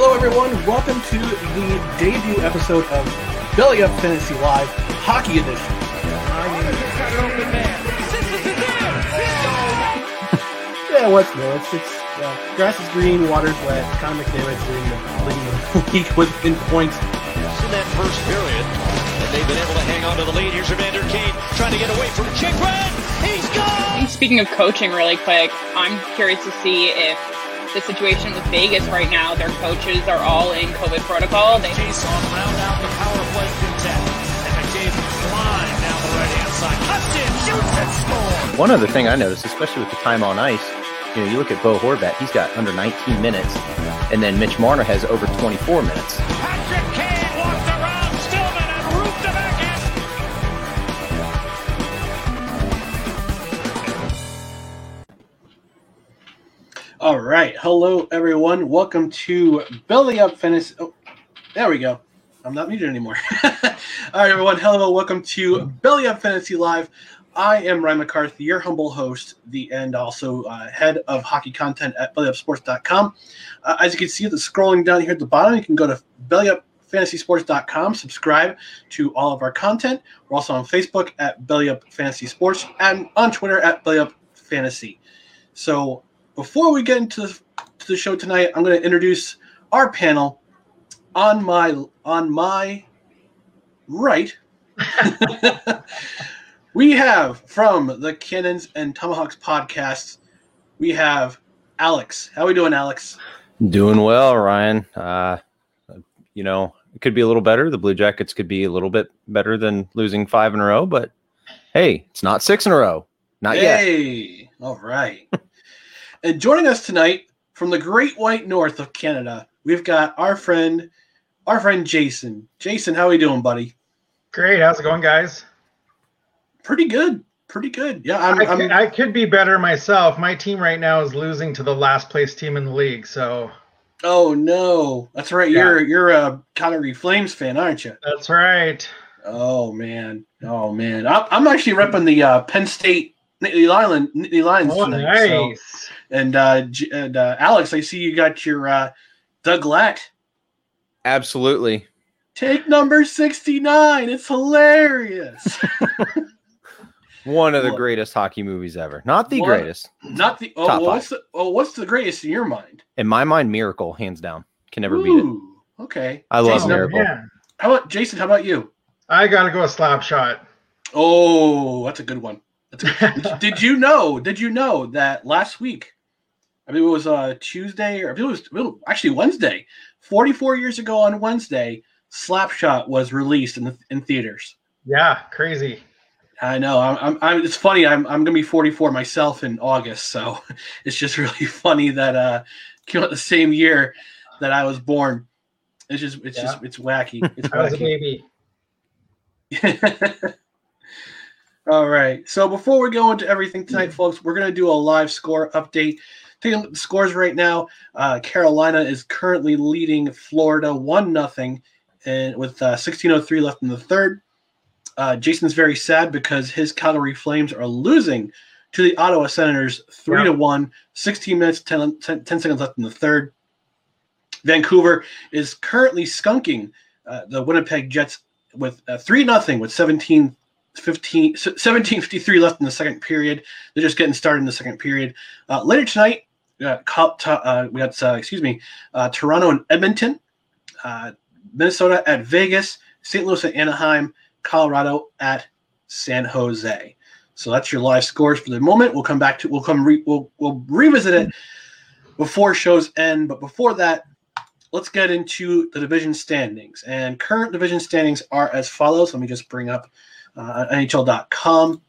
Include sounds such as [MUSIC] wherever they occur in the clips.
Hello, everyone. Welcome to the debut episode of Belly Up Fantasy Live Hockey Edition. [LAUGHS] Yeah, what's new? It's, it's uh, grass is green, water's wet. Connor McDavid's leading the, leading the [LAUGHS] league with in points. in that first period. And they've been able to hang on to the lead. Here's Evander Kane trying to get away from Chikrin. He's gone! Speaking of coaching, really quick, I'm curious to see if the situation with Vegas right now, their coaches are all in COVID protocol. They Jason round out the power play quintet. And McDavid climbed down the right hand side. Cuts in, shoots and scores. One other thing I noticed, especially with the time on ice, you know, you look at Bo Horvat, he's got under 19 minutes, and then Mitch Marner has over 24 minutes. Right. Hello, everyone. Welcome to Belly Up Fantasy. Oh, there we go. I'm not muted anymore. [LAUGHS] All right, everyone. Hello. Welcome to Belly Up Fantasy Live. I am Ryan McCarthy, your humble host, the and also uh, head of hockey content at bellyupsports.com. Uh, as you can see, the scrolling down here at the bottom, you can go to bellyupfantasysports.com, subscribe to all of our content. We're also on Facebook at Belly Up Fantasy Sports and on Twitter at Belly Up Fantasy. So before we get into the, to the show tonight, I'm going to introduce our panel. On my on my right, [LAUGHS] we have from the Cannons and Tomahawks podcasts, we have Alex. How we doing, Alex? Doing well, Ryan. Uh, you know, it could be a little better. The Blue Jackets could be a little bit better than losing five in a row, but hey, it's not six in a row. Not yet. hey, all right. And joining us tonight from the Great White North of Canada, we've got our friend, our friend Jason. Jason, how are we doing, buddy? Great. How's it going, guys? Pretty good. Pretty good. Yeah, I'm. I, I'm could, I could be better myself. My team right now is losing to the last place team in the league. So oh no, that's right. Yeah. You're you're a Calgary Flames fan, aren't you? that's right. Oh man. Oh man. I'm, I'm actually repping the uh, Penn State Nittany Lion Nittany Lions Oh, tonight. so- nice. and uh, J- and uh, Alex, I see you got your uh, Doug Glatt. Absolutely. Take number 69. It's hilarious. [LAUGHS] [LAUGHS] One of the Well- greatest hockey movies ever. Not the What? greatest. Not the oh, Top well, five. what's the oh, what's the greatest in your mind? In my mind, Miracle, hands down. Can never beat it. Okay. I love Jason, Miracle. Yeah. How about Jason? How about you? I got to go a slap shot. Oh, that's a good one. That's a good, did you know? Did you know that last week? I mean, it was uh, Tuesday, or I believe it was, actually Wednesday. Forty-four years ago on Wednesday, Slapshot was released in the, in theaters. Yeah, crazy. I know. I'm, I'm, I'm. It's funny. I'm. I'm gonna be 44 myself in August, so [LAUGHS] it's just really [LAUGHS] funny that uh, came out the same year that I was born. It's just. It's just. It's wacky. It's [LAUGHS] I was a baby. All right. So before we go into everything tonight, folks, we're gonna do a live score update. Taking a look at the scores right now. Uh, Carolina is currently leading Florida one nothing, and with uh, 16:03 left in the third. Uh, Jason's very sad because his Calgary Flames are losing to the Ottawa Senators three to one. 16 minutes, 10, 10, 10 seconds left in the third. Vancouver is currently skunking uh, the Winnipeg Jets with uh, three nothing with 17 15 1753 left in the second period. They're just getting started in the second period. Uh, later tonight, we got, uh, we got uh, excuse me, uh, Toronto and Edmonton, uh, Minnesota at Vegas, St. Louis at Anaheim, Colorado at San Jose. So that's your live scores for the moment. We'll come back to we'll come re, we'll we'll revisit it before shows end. But before that, let's get into the division standings. And current division standings are as follows. Let me just bring up uh, NHL.com.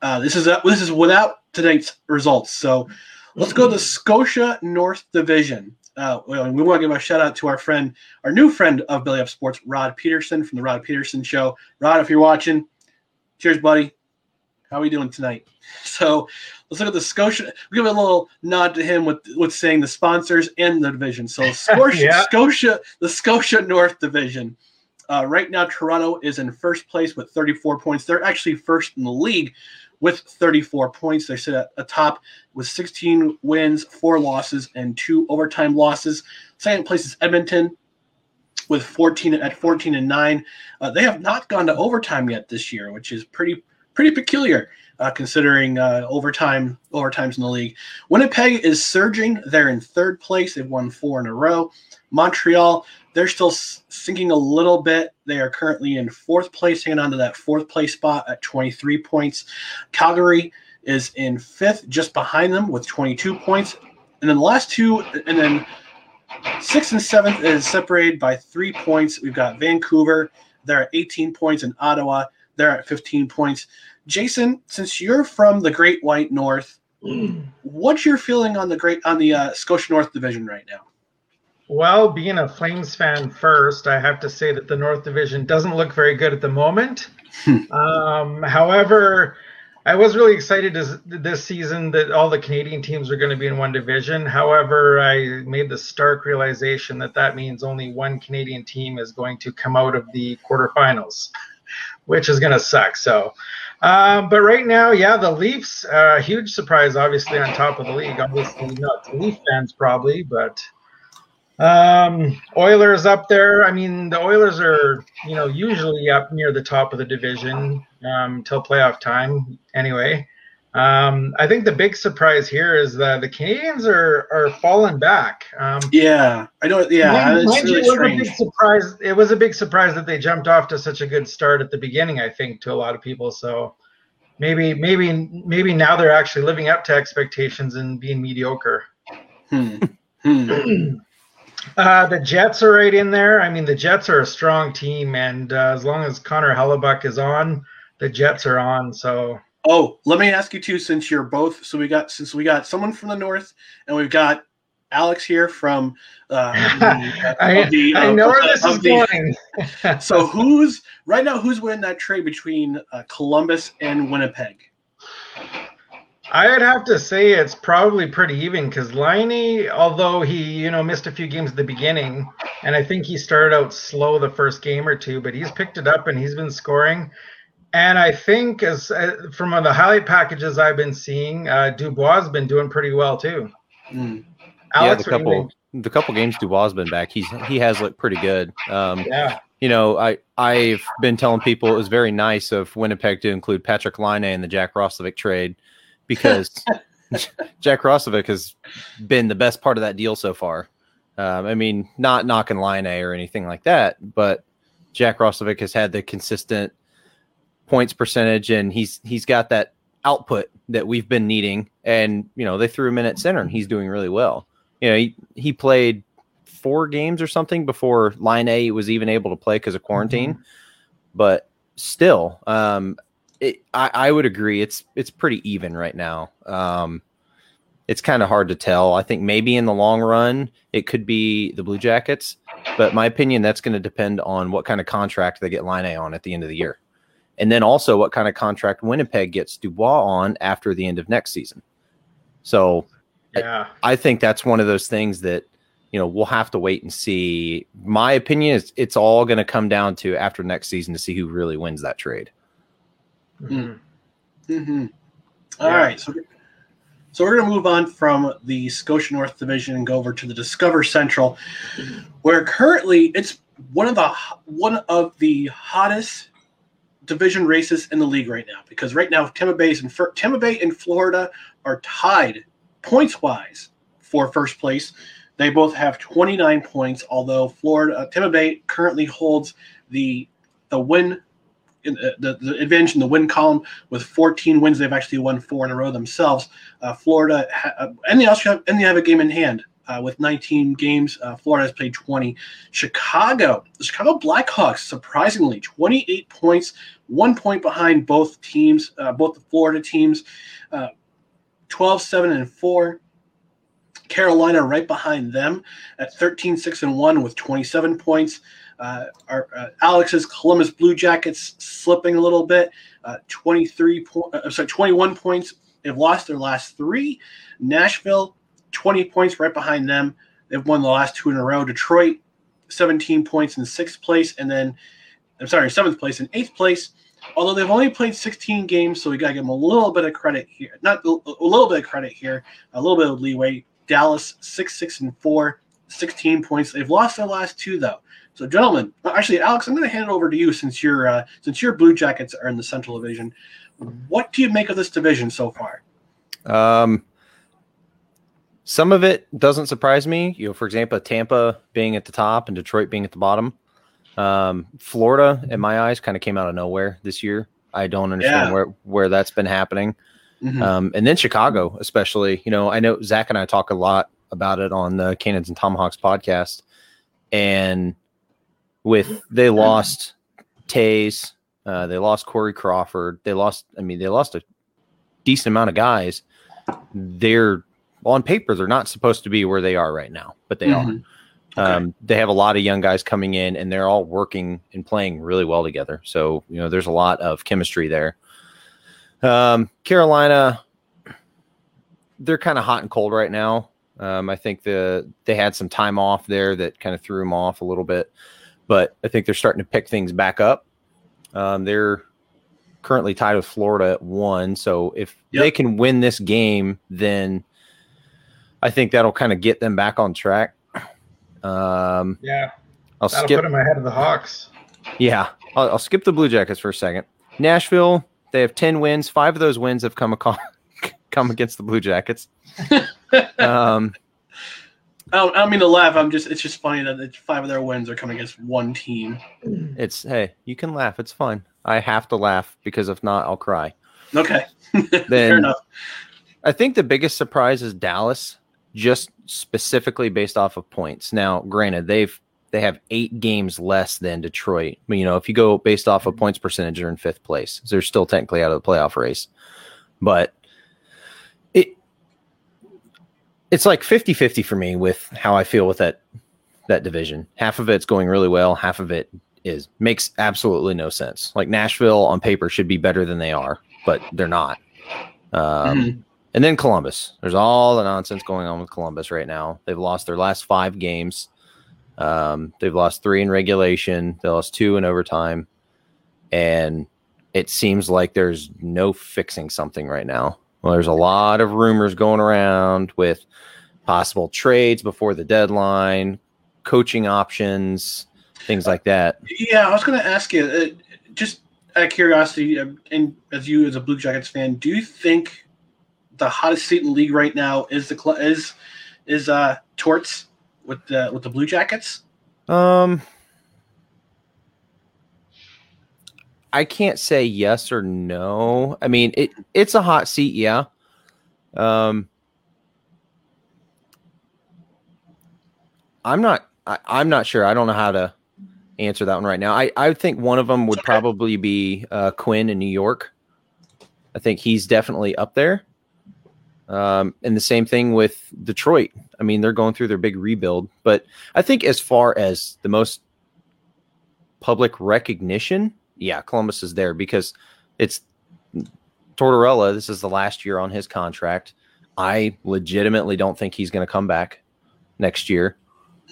Uh, this is uh, this is without tonight's results. So let's go to the Scotia North Division. Uh, we we want to give a shout out to our friend, our new friend of Belly Up Sports, Rod Peterson from the Rod Peterson Show. Rod, if you're watching, cheers, buddy. How are we doing tonight? [LAUGHS] So let's look at the Scotia. We give a little nod to him with with saying the sponsors and the division. So [LAUGHS] Scotia, Yeah. Scotia, the Scotia North Division. Uh, right now, Toronto is in first place with 34 points. They're actually first in the league with 34 points. They sit at the top with 16 wins, four losses, and two overtime losses. Second place is Edmonton with 14 at 14 and 9. Uh, they have not gone to overtime yet this year, which is pretty pretty peculiar uh, considering uh, overtime overtimes in the league. Winnipeg is surging. They're in third place. They've won four in a row. Montreal, they're still sinking a little bit. They are currently in fourth place, hanging on to that fourth place spot at 23 points. Calgary is in fifth, just behind them with 22 points. And then the last two, and then sixth and seventh is separated by three points. We've got Vancouver. They're at 18 points, and Ottawa. They're at 15 points. Jason, since you're from the Great White North, what's your feeling on the great on the uh, Scotia North Division right now? Well, being a Flames fan first, I have to say that the North Division doesn't look very good at the moment. Hmm. um, however, I was really excited this, this season that all the Canadian teams were going to be in one division. However, I made the stark realization that that means only one Canadian team is going to come out of the quarterfinals, which is going to suck. So um, but right now, yeah, the Leafs, uh, huge surprise, obviously on top of the league. Obviously, not Leaf fans probably, but um, Oilers up there. I mean, the Oilers are, you know, usually up near the top of the division um, till playoff time. Anyway, um, I think the big surprise here is that the Canadiens are are falling back. Um, yeah, I know. Yeah, mind, mind really it was a big surprise. It was a big surprise that they jumped off to such a good start at the beginning. I think to a lot of people. So maybe, maybe, maybe now they're actually living up to expectations and being mediocre. Hmm. [CLEARS THROAT] Hmm. Uh, the Jets are right in there. I mean, the Jets are a strong team, and uh, as long as Connor Hellebuyck is on, the Jets are on. So Oh, let me ask you too, since you're both. So we got since we got someone from the north, and we've got Alex here from. Uh, [LAUGHS] the, I, the, I know where this is the, going. [LAUGHS] so who's right now? Who's winning that trade between uh, Columbus and Winnipeg? I'd have to say it's probably pretty even because Laine, although he you know missed a few games at the beginning, and I think he started out slow the first game or two, but he's picked it up and he's been scoring. And I think, as uh, from the highlight packages I've been seeing, uh, Dubois has been doing pretty well too. Mm. Alex, yeah, the couple the couple games Dubois has been back, he's he has looked pretty good. Um, yeah. You know, I I've been telling people it was very nice of Winnipeg to include Patrick Laine in the Jack Roslovic trade because [LAUGHS] Jack Roslovic has been the best part of that deal so far. Um, I mean, not knocking Laine or anything like that, but Jack Roslovic has had the consistent points percentage, and he's he's got that output that we've been needing. And you know, they threw him in at center, and he's doing really well. You know, he he played four games or something before Laine was even able to play because of quarantine. Mm-hmm. But still, um, it, I, I would agree it's it's pretty even right now. Um, it's kind of hard to tell. I think maybe in the long run it could be the Blue Jackets, but my opinion that's going to depend on what kind of contract they get Laine on at the end of the year and then also what kind of contract Winnipeg gets Dubois on after the end of next season. So, yeah, I, I think that's one of those things that you know we'll have to wait and see. My opinion is it's all going to come down to after next season to see who really wins that trade. Mm-hmm. Mm-hmm. All yeah. right, so so we're going to move on from the Scotia North Division and go over to the Discover Central, where currently it's one of the one of the hottest division races in the league right now because right now Tampa Bay and Tampa Bay and Florida are tied points wise for first place. They both have 29 points, although Florida uh, Tampa Bay currently holds the the win in, uh, the, the advantage in the win column with 14 wins. They've actually won four in a row themselves. Uh, Florida ha- uh, and they also have and they have a game in hand uh, with 19 games. Uh, Florida has played 20. Chicago, the Chicago Blackhawks, surprisingly, 28 points, one point behind both teams, uh, both the Florida teams, uh, 12, 7, and 4. Carolina right behind them at 13, 6, and 1 with 27 points. Uh, our, uh, Alex's Columbus Blue Jackets slipping a little bit, 23 po- sorry, 21 points. They've lost their last three. Nashville 20 points right behind them. They've won the last two in a row. Detroit, 17 points in sixth place, and then I'm sorry, seventh place and eighth place. although they've only played 16 games, so we got to give them a little bit of credit here. Not a little bit of credit here, a little bit of leeway. Dallas six six and four, 16 points. They've lost their last two though. So, gentlemen, actually, Alex, I'm going to hand it over to you since your uh, since your Blue Jackets are in the Central Division. What do you make of this division so far? Um, some of it doesn't surprise me. You know, for example, Tampa being at the top and Detroit being at the bottom. Um, Florida, in my eyes, kind of came out of nowhere this year. I don't understand yeah. where where that's been happening. Mm-hmm. Um, and then Chicago, especially. You know, I know Zach and I talk a lot about it on the Cannons and Tomahawks podcast, and with they lost Toews, uh, they lost Corey Crawford, they lost. I mean, they lost a decent amount of guys. They're on paper, they're not supposed to be where they are right now, but they mm-hmm. are. Okay. Um, they have a lot of young guys coming in, and they're all working and playing really well together. So you know, there's a lot of chemistry there. Um, Carolina, they're kind of hot and cold right now. Um, I think the they had some time off there that kind of threw them off a little bit, but I think they're starting to pick things back up. Um, they're currently tied with Florida at one, so if yep. they can win this game, then I think that'll kind of get them back on track. Um, yeah, I'll that'll skip. Put them ahead of the Hawks. Yeah, I'll, I'll, skip the Blue Jackets for a second. Nashville, they have ten wins. Five of those wins have come [LAUGHS] come against the Blue Jackets. [LAUGHS] um, I don't, I don't mean to laugh. I'm just it's just funny that five of their wins are coming against one team. It's hey, you can laugh. It's fun. I have to laugh because if not, I'll cry. Okay. [LAUGHS] then Fair enough. I think the biggest surprise is Dallas, just specifically based off of points. Now, granted, they've they have eight games less than Detroit. But, you know, if you go based off of points percentage, they're in fifth place. So they're still technically out of the playoff race. But it it's like 50-50 for me with how I feel with that that division. Half of it's going really well, half of it is makes absolutely no sense. Like Nashville on paper should be better than they are, but they're not. Um, mm-hmm. And then Columbus. There's all the nonsense going on with Columbus right now. They've lost their last five games. Um, they've lost three in regulation. They lost two in overtime, and it seems like there's no fixing something right now. Well, there's a lot of rumors going around with possible trades before the deadline, coaching options, things like that. Yeah, I was going to ask you, uh, just out of curiosity, uh, and as you as a Blue Jackets fan, do you think the hottest seat in the league right now is the is is uh Torts with the with the Blue Jackets? Um, I can't say yes or no. I mean, it it's a hot seat, yeah. Um, I'm not. I, I'm not sure. I don't know how to answer that one right now. I I think one of them would probably be uh, Quinn in New York. I think he's definitely up there. Um, and the same thing with Detroit. I mean, they're going through their big rebuild, but I think as far as the most public recognition, yeah, Columbus is there because it's Tortorella. This is the last year on his contract. I legitimately don't think he's going to come back next year.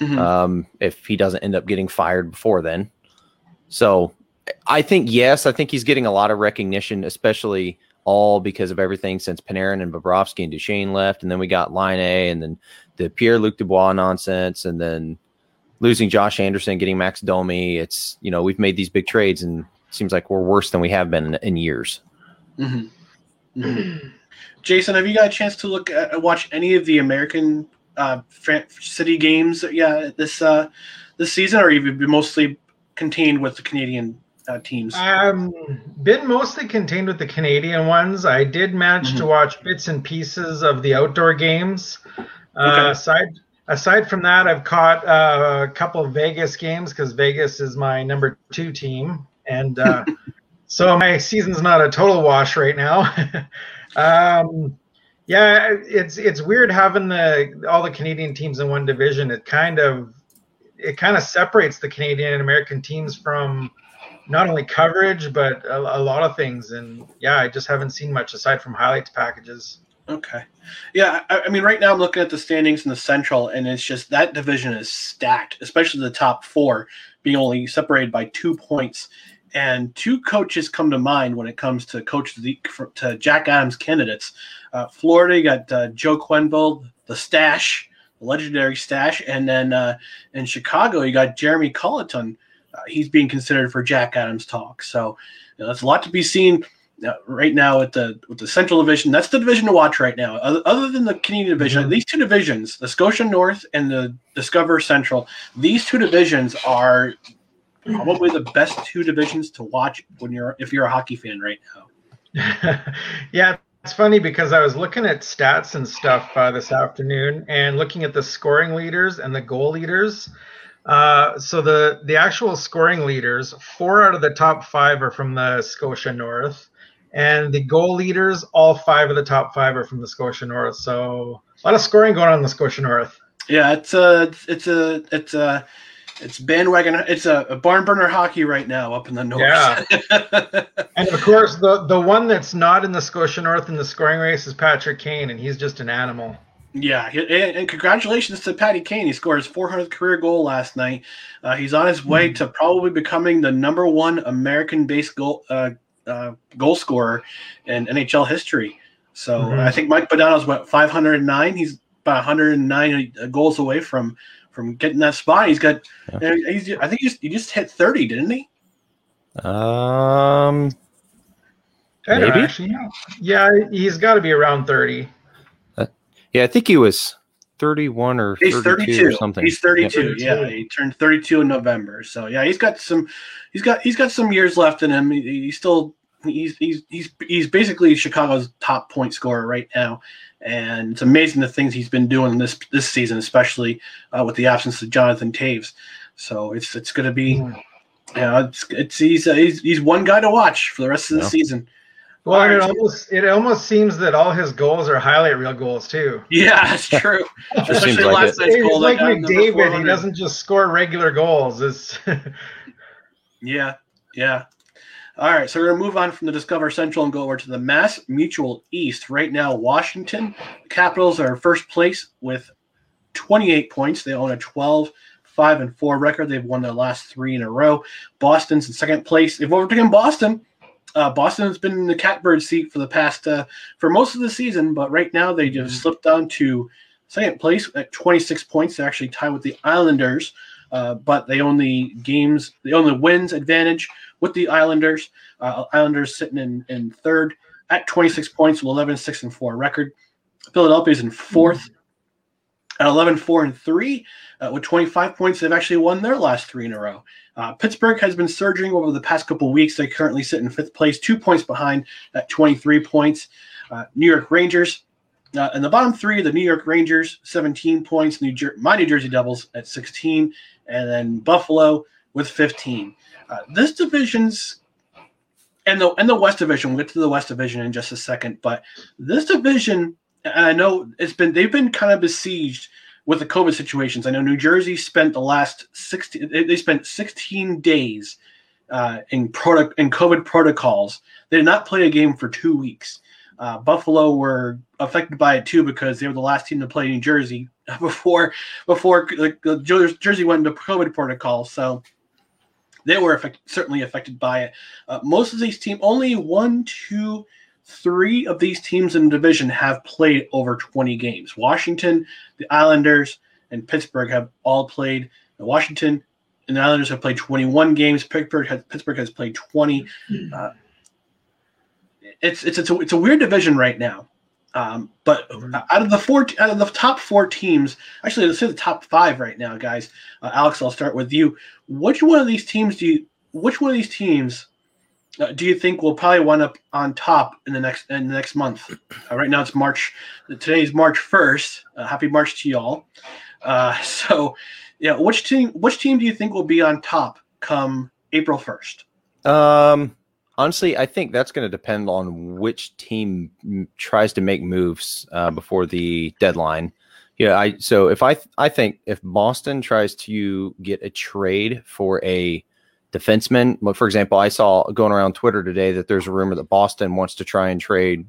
Mm-hmm. Um, if he doesn't end up getting fired before then. So I think yes, I think he's getting a lot of recognition, especially all because of everything since Panarin and Bobrovsky and Duchene left, and then we got Laine and then the Pierre Luc Dubois nonsense, and then losing Josh Anderson, getting Max Domi. It's you know we've made these big trades, and seems like we're worse than we have been in, in years. Mm-hmm. Mm-hmm. Jason, have you got a chance to look at watch any of the American uh, city games? Yeah, this uh, this season, or you've been mostly contained with the Canadian uh, teams? Um, been mostly contained with the Canadian ones. I did manage mm-hmm. to watch bits and pieces of the outdoor games. Uh, okay. aside aside from that, I've caught uh, a couple of Vegas games because Vegas is my number two team and uh, [LAUGHS] so my season's not a total wash right now. [LAUGHS] um, yeah, it's it's weird having the all the Canadian teams in one division. It kind of it kind of separates the Canadian and American teams from not only coverage but a, a, lot of things. And yeah, I just haven't seen much aside from highlights packages. Okay, yeah, I, I mean, right now I'm looking at the standings in the Central, and it's just that division is stacked, especially the top four being only separated by two points and two coaches come to mind when it comes to coach the, to Jack Adams candidates. Uh, Florida, you got uh, Joel Quenneville, the stash, legendary stash, and then uh, in Chicago, you got Jeremy Colliton. Uh, he's being considered for Jack Adams talk. So you know, that's a lot to be seen uh, right now with the with the Central Division. That's the division to watch right now. Other, other than the Canadian Division, mm-hmm. these two divisions, the Scotia North and the Discover Central, these two divisions are probably the best two divisions to watch when you're if you're a hockey fan right now. [LAUGHS] yeah, it's funny because I was looking at stats and stuff uh, this afternoon and looking at the scoring leaders and the goal leaders. Uh, so the the actual scoring leaders, four out of the top five are from the Scotia North, and the goal leaders, all five of the top five are from the Scotia North. So a lot of scoring going on in the Scotia North. Yeah, it's a it's a it's a it's bandwagon. It's a, a, barn burner hockey right now up in the north. Yeah, [LAUGHS] and of course the the one that's not in the Scotia North in the scoring race is Patrick Kane, and he's just an animal. Yeah, and congratulations to Patty Kane. He scored his 400th career goal last night. Uh, he's on his way mm-hmm. to probably becoming the number one American-based goal uh, uh, goal scorer in NHL history. So mm-hmm. I think Mike Modano's what 509. He's about 109 uh, goals away from from getting that spot. He's got. Yeah. He's, I think he just, he just hit 30, didn't he? Um, Maybe? Yeah, he's got to be around 30 yeah, I think he was 31 or he's 32 or something. He's 32. Yeah, yeah, he turned 32 in November. So yeah, he's got some he's got he's got some years left in him. He, he's still he's he's he's he's basically Chicago's top point scorer right now and it's amazing the things he's been doing this this season, especially uh, with the absence of Jonathan Toews. So it's it's going to be, mm. you know, it's it's he's, uh, he's he's one guy to watch for the rest of the season. Well, it almost it almost seems that all his goals are highlight reel goals too. Yeah, that's true. Especially like last night's goal. Like McDavid, he doesn't just score regular goals. It's [LAUGHS] yeah, yeah. All right, so we're going to move on from the Discover Central and go over to the Mass Mutual East. Right now, Washington, the Capitals are first place with 28 points. They own a 12 5 and 4 record. They've won their last three in a row. Boston's in second place. They've overtaken Boston. Uh, Boston has been in the catbird seat for the past uh, for most of the season, but right now they just mm-hmm. slipped down to second place at 26 points. They're actually tied with the Islanders, uh, but they own the games, they own the wins advantage with the Islanders. Uh, Islanders sitting in, in third at 26 points with 11 6 and 4 record. Philadelphia is in fourth at 11 4 and 3 uh, with 25 points. They've actually won their last three in a row. Uh, Pittsburgh has been surging over the past couple weeks. They currently sit in fifth place, two points behind at 23 points. Uh, New York Rangers uh, in the bottom three, the New York Rangers, 17 points. New Jer- my New Jersey Devils at 16, and then Buffalo with 15. Uh, this division's and the and the West Division. We'll get to the West Division in just a second, but this division, and I know it's been they've been kind of besieged with the COVID situations. I know New Jersey spent the last 16 they spent 16 days uh, in product in COVID protocols. They did not play a game for two weeks. Uh, Buffalo were affected by it too because they were the last team to play New Jersey [LAUGHS] before before like, Jersey went into COVID protocol. So they were certainly affected by it. Uh, most of these teams, only one, two, three of these teams in the division have played over 20 games. Washington, the Islanders, and Pittsburgh have all played. Washington and the Islanders have played 21 games. Pittsburgh has, Pittsburgh has played 20. Uh, it's, it's, it's, a, it's a weird division right now. Um, but out of the four, out of the top four teams, actually, let's say the top five right now, guys. Uh, Alex, I'll start with you. Which one of these teams do you? Which one of these teams do you think we'll probably wind up on top in the next in the next month? Uh, right now, it's March. Today's March first. Uh, happy March to y'all. Uh, [LAUGHS] so, yeah, which team? Which team do you think will be on top come April first? Um, honestly, I think that's going to depend on which team tries to make moves uh, before the deadline. Yeah, I so if I th- I think if Boston tries to get a trade for a defenseman, for example, I saw going around Twitter today that there's a rumor that Boston wants to try and trade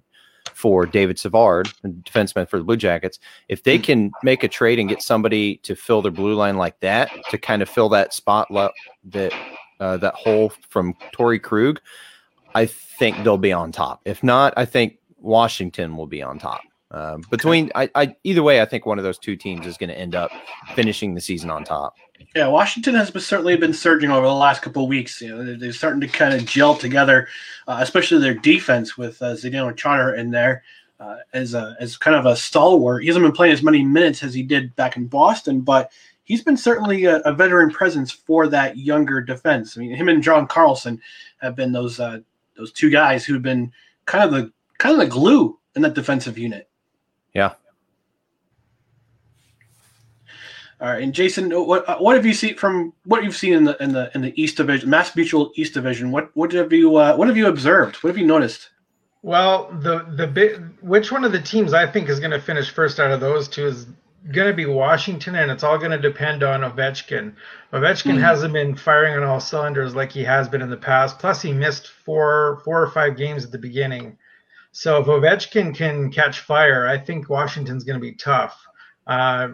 for David Savard, a defenseman for the Blue Jackets. If they can make a trade and get somebody to fill their blue line like that to kind of fill that spot le- that uh, that hole from Torey Krug, I think they'll be on top. If not, I think Washington will be on top. Um, between I, I, either way, I think one of those two teams is going to end up finishing the season on top. Yeah, Washington has been, certainly been surging over the last couple of weeks. You know, they're, starting to kind of gel together, uh, especially their defense with uh, Zdeno Chara in there uh, as a as kind of a stalwart. He hasn't been playing as many minutes as he did back in Boston, but he's been certainly a, a veteran presence for that younger defense. I mean, him and John Carlson have been those uh, those two guys who've been kind of the kind of the glue in that defensive unit. Yeah. All right, and Jason, what what have you seen from what you've seen in the in the in the East Division, Mass Mutual East Division? What what have you uh, what have you observed? What have you noticed? Well, the the bit which one of the teams I think is going to finish first out of those two is going to be Washington, and it's all going to depend on Ovechkin. Ovechkin mm-hmm. hasn't been firing on all cylinders like he has been in the past. Plus, he missed four four or five games at the beginning. So if Ovechkin can catch fire, I think Washington's going to be tough. Uh,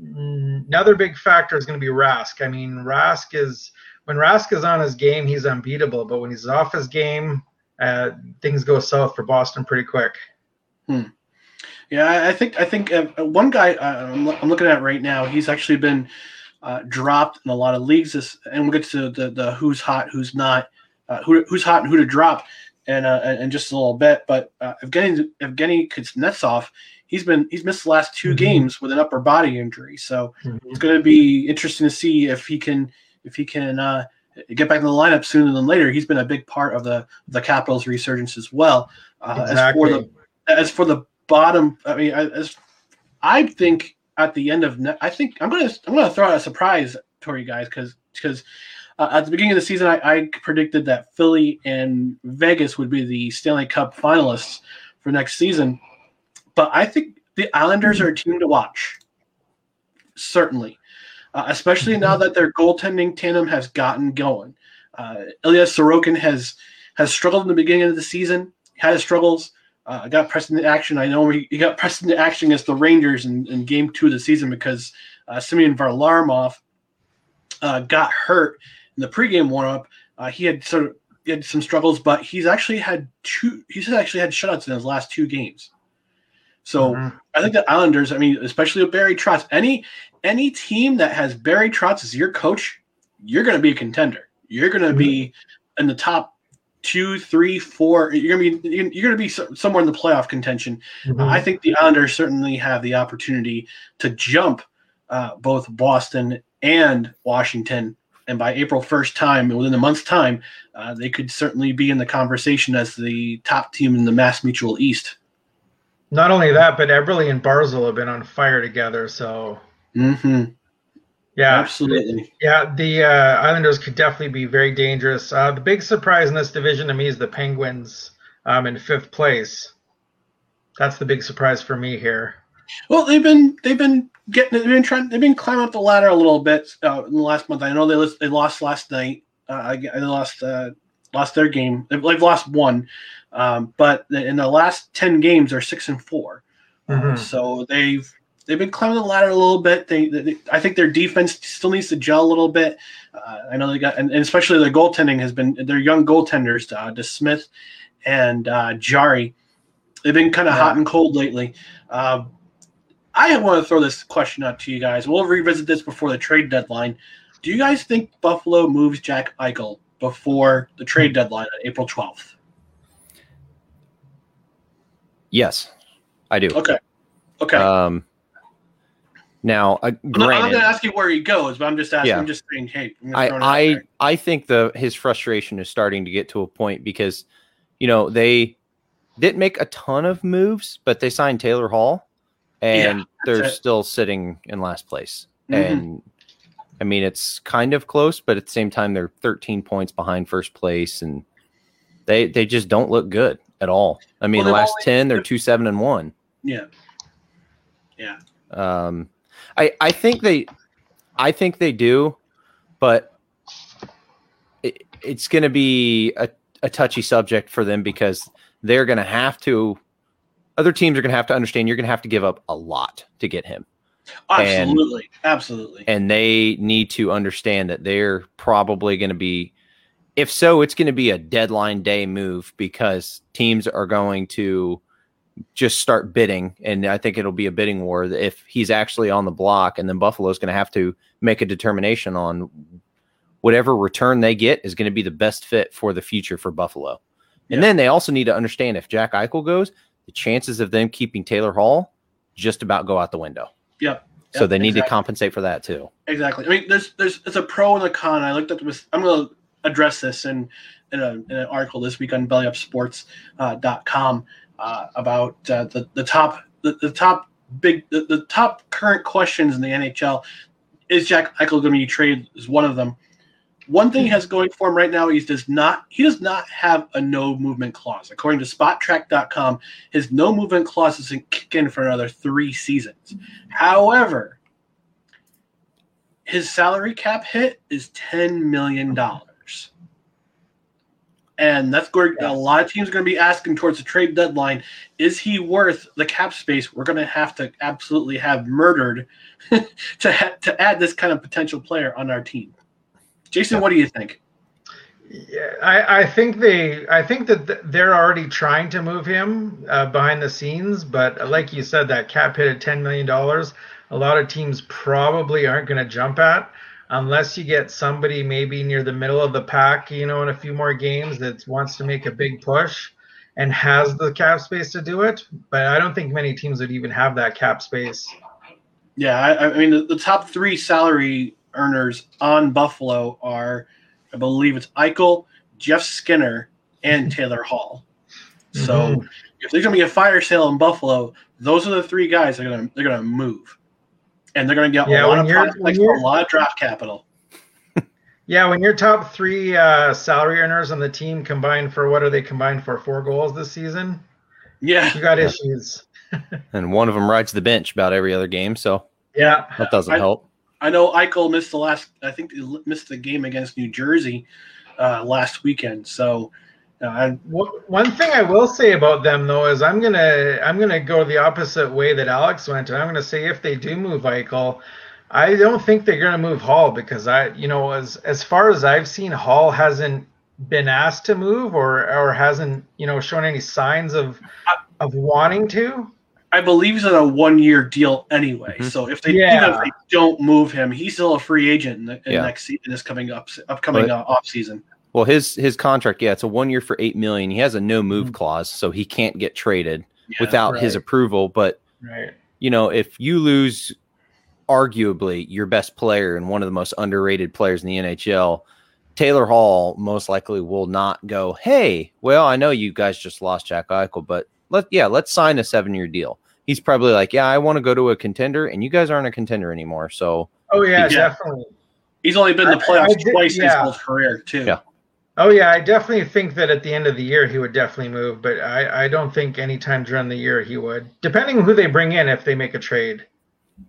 another big factor is going to be Rask. I mean, Rask is when Rask is on his game, he's unbeatable. But when he's off his game, uh, things go south for Boston pretty quick. Hmm. Yeah, I think I think uh, one guy uh, I'm, I'm, looking at right now, he's actually been uh, dropped in a lot of leagues. This, and we'll get to the, the who's hot, who's not, uh, who, who's hot and who to drop, and uh, and just a little bit. But uh, Evgeny Evgeny Kuznetsov, he's been he's missed the last 2 mm-hmm. games with an upper body injury, so mm-hmm. it's going to be interesting to see if he can if he can uh, get back in the lineup sooner than later. He's been a big part of the the Capitals' resurgence as well. Uh, exactly. As for the as for the bottom, I mean, as I think at the end of ne- I think I'm gonna I'm gonna throw out a surprise to you guys because because uh, at the beginning of the season I, I, predicted that Philly and Vegas would be the Stanley Cup finalists for next season, but I think the Islanders are a team to watch. Certainly, uh, especially now that their goaltending tandem has gotten going. Uh, Ilya Sorokin has has struggled in the beginning of the season. Had his struggles. Uh, got pressed into action. I know he, he, got pressed into action against the Rangers in, in game two of the season because uh, Semyon Varlamov uh, got hurt in the pregame warmup. Uh, he had sort of he had some struggles, but he's actually had two. He's actually had shutouts in his last two games. So mm-hmm. I think the Islanders, I mean, especially with Barry Trotz, any any team that has Barry Trotz as your coach, you're going to be a contender. You're going to mm-hmm. be in the top two, three, four. You're going to be you're going to be somewhere in the playoff contention. Mm-hmm. I think the Islanders certainly have the opportunity to jump uh, both Boston and Washington. And by April 1st time, within a month's time, uh, they could certainly be in the conversation as the top team in the Mass Mutual East. Not only that, but Eberle and Barzal have been on fire together. So, mm-hmm. yeah, absolutely. Yeah, the uh, Islanders could definitely be very dangerous. Uh, the big surprise in this division to me is the Penguins um, in fifth place. That's the big surprise for me here. Well, they've been they've been getting they've been trying they've been climbing up the ladder a little bit uh, in the last month. I know they lost, they lost last night. Uh, they lost uh, lost their game. They've, they've lost one, um, but in the last ten games, they're six and 4 mm-hmm. so they've they've been climbing the ladder a little bit. They, they I think their defense still needs to gel a little bit. Uh, I know they got, and, and, especially their goaltending has been their young goaltenders, uh, DeSmith and uh, Jarry. They've been kind of yeah. hot and cold lately. Uh, I want to throw this question out to you guys. We'll revisit this before the trade deadline. Do you guys think Buffalo moves Jack Eichel before the trade deadline on April 12th? Yes, I do. Okay. Okay. Um, now, uh, I'm not, going to ask you where he goes, but I'm just asking. Yeah. I'm just saying, hey, I I, I think the his frustration is starting to get to a point because, you know, they didn't make a ton of moves, but they signed Taylor Hall, and yeah, they're it. still sitting in last place. Mm-hmm. And I mean, it's kind of close, but at the same time, they're 13 points behind first place, and they they just don't look good at all. I mean, well, the last always, ten, they're two seven and one. Yeah, yeah. Um, I I think they, I think they do, but it, it's going to be a, a touchy subject for them because they're going to have to. Other teams are going to have to understand you're going to have to give up a lot to get him. Absolutely, and, absolutely. And they need to understand that they're probably going to be if so, it's going to be a deadline day move because teams are going to just start bidding, and I think it'll be a bidding war if he's actually on the block, and then Buffalo's going to have to make a determination on whatever return they get is going to be the best fit for the future for Buffalo. And then they also need to understand if Jack Eichel goes, the chances of them keeping Taylor Hall just about go out the window. Yep. So they need exactly. to compensate for that too. Exactly. I mean, there's there's it's a pro and a con. I looked at this. I'm going to address this in in, a, in, an article this week on BellyUpSports.com uh, uh, about uh, the the top the, the top big the, the, top current questions in the NHL. Is Jack Eichel going to be traded? Is one of them. One thing has going for him right now, he does not he does not have a no movement clause. According to Spotrac.com, his no movement clause doesn't kick in for another three seasons. However, his salary cap hit is ten million dollars, and that's going. A lot of teams are going to be asking towards the trade deadline: Is he worth the cap space we're going to have to absolutely have murdered [LAUGHS] to ha- to add this kind of potential player on our team? Jason, what do you think? Yeah, I, I think they, I think that they're already trying to move him uh, behind the scenes, but like you said, that cap hit at ten million dollars, a lot of teams probably aren't going to jump at unless you get somebody maybe near the middle of the pack, you know, in a few more games that wants to make a big push and has the cap space to do it. But I don't think many teams would even have that cap space. Yeah, I, I mean the, the top three salary earners on Buffalo are, I believe it's Eichel, Jeff Skinner, and [LAUGHS] Taylor Hall. So mm-hmm. if there's gonna be a fire sale in Buffalo, those are the three guys that are gonna they're gonna move, and they're gonna get yeah, a lot of prospects, a lot of draft capital. [LAUGHS] Yeah, when your top three uh, salary earners on the team combined for what are they combined for four goals this season? Yeah, you got issues. [LAUGHS] and one of them rides the bench about every other game, so yeah, that doesn't I, help. I know Eichel missed the last. I think he missed the game against New Jersey uh, last weekend. So, uh, one thing I will say about them though is I'm gonna I'm gonna go the opposite way that Alex went, and I'm gonna say if they do move Eichel, I don't think they're gonna move Hall because I you know as as far as I've seen, Hall hasn't been asked to move or or hasn't you know shown any signs of of wanting to. I believe he's on a one year deal anyway. Mm-hmm. So if they yeah. even if they don't move him, he's still a free agent in, the, in yeah. next in this coming up upcoming but, uh, off season. Well, his his contract, yeah, it's a one year for eight million. He has a no move mm-hmm. clause, so he can't get traded yeah, without right. his approval. But right. you know, if you lose arguably your best player and one of the most underrated players in the NHL, Taylor Hall most likely will not go, Hey, well, I know you guys just lost Jack Eichel, but let yeah, let's sign a seven year deal he's probably like, yeah, I want to go to a contender, and you guys aren't a contender anymore. So, oh yeah, definitely. He's only been in the playoffs I, I twice yeah. his whole career too. Yeah. Oh yeah, I definitely think that at the end of the year he would definitely move, but I, I don't think anytime during the year he would, depending who they bring in if they make a trade.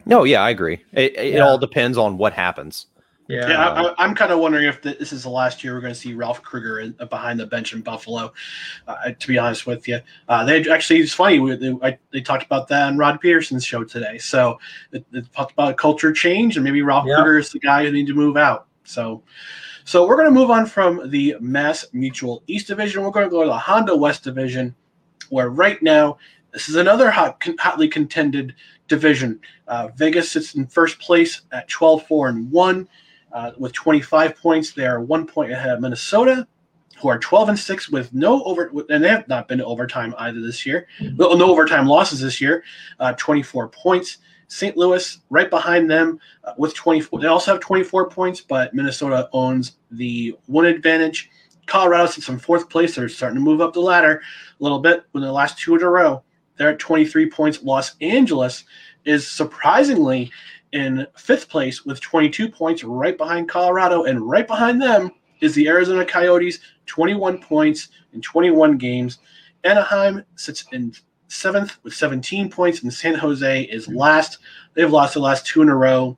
No, yeah, I agree. It, it yeah. all depends on what happens. Yeah, yeah I, am kind of wondering if this is the last year we're going to see Ralph Krueger in, behind the bench in Buffalo. Uh, to be honest with you, uh, they actually it's funny they, I, they, talked about that on Rod Peterson's show today. So they, they talked about culture change, and maybe Ralph yeah. Krueger is the guy who needs to move out. So, so we're going to move on from the Mass Mutual East Division. We're going to go to the Honda West Division, where right now this is another hot, hotly contended division. Uh, Vegas sits in first place at 12 4 and 1 uh, with 25 points. They are one point ahead of Minnesota, who are 12 and 6 with no over, and they have not been to overtime either this year. Mm-hmm. No, no overtime losses this year, uh, 24 points. St. Louis right behind them uh, with 24. They also have 24 points, but Minnesota owns the one advantage. Colorado sits in fourth place. They're starting to move up the ladder a little bit in the last two in a row. They're at 23 points. Los Angeles is surprisingly in fifth place with 22 points, right behind Colorado, and right behind them is the Arizona Coyotes, 21 points in 21 games. Anaheim sits in seventh with 17 points, and San Jose is last. They've lost the last two in a row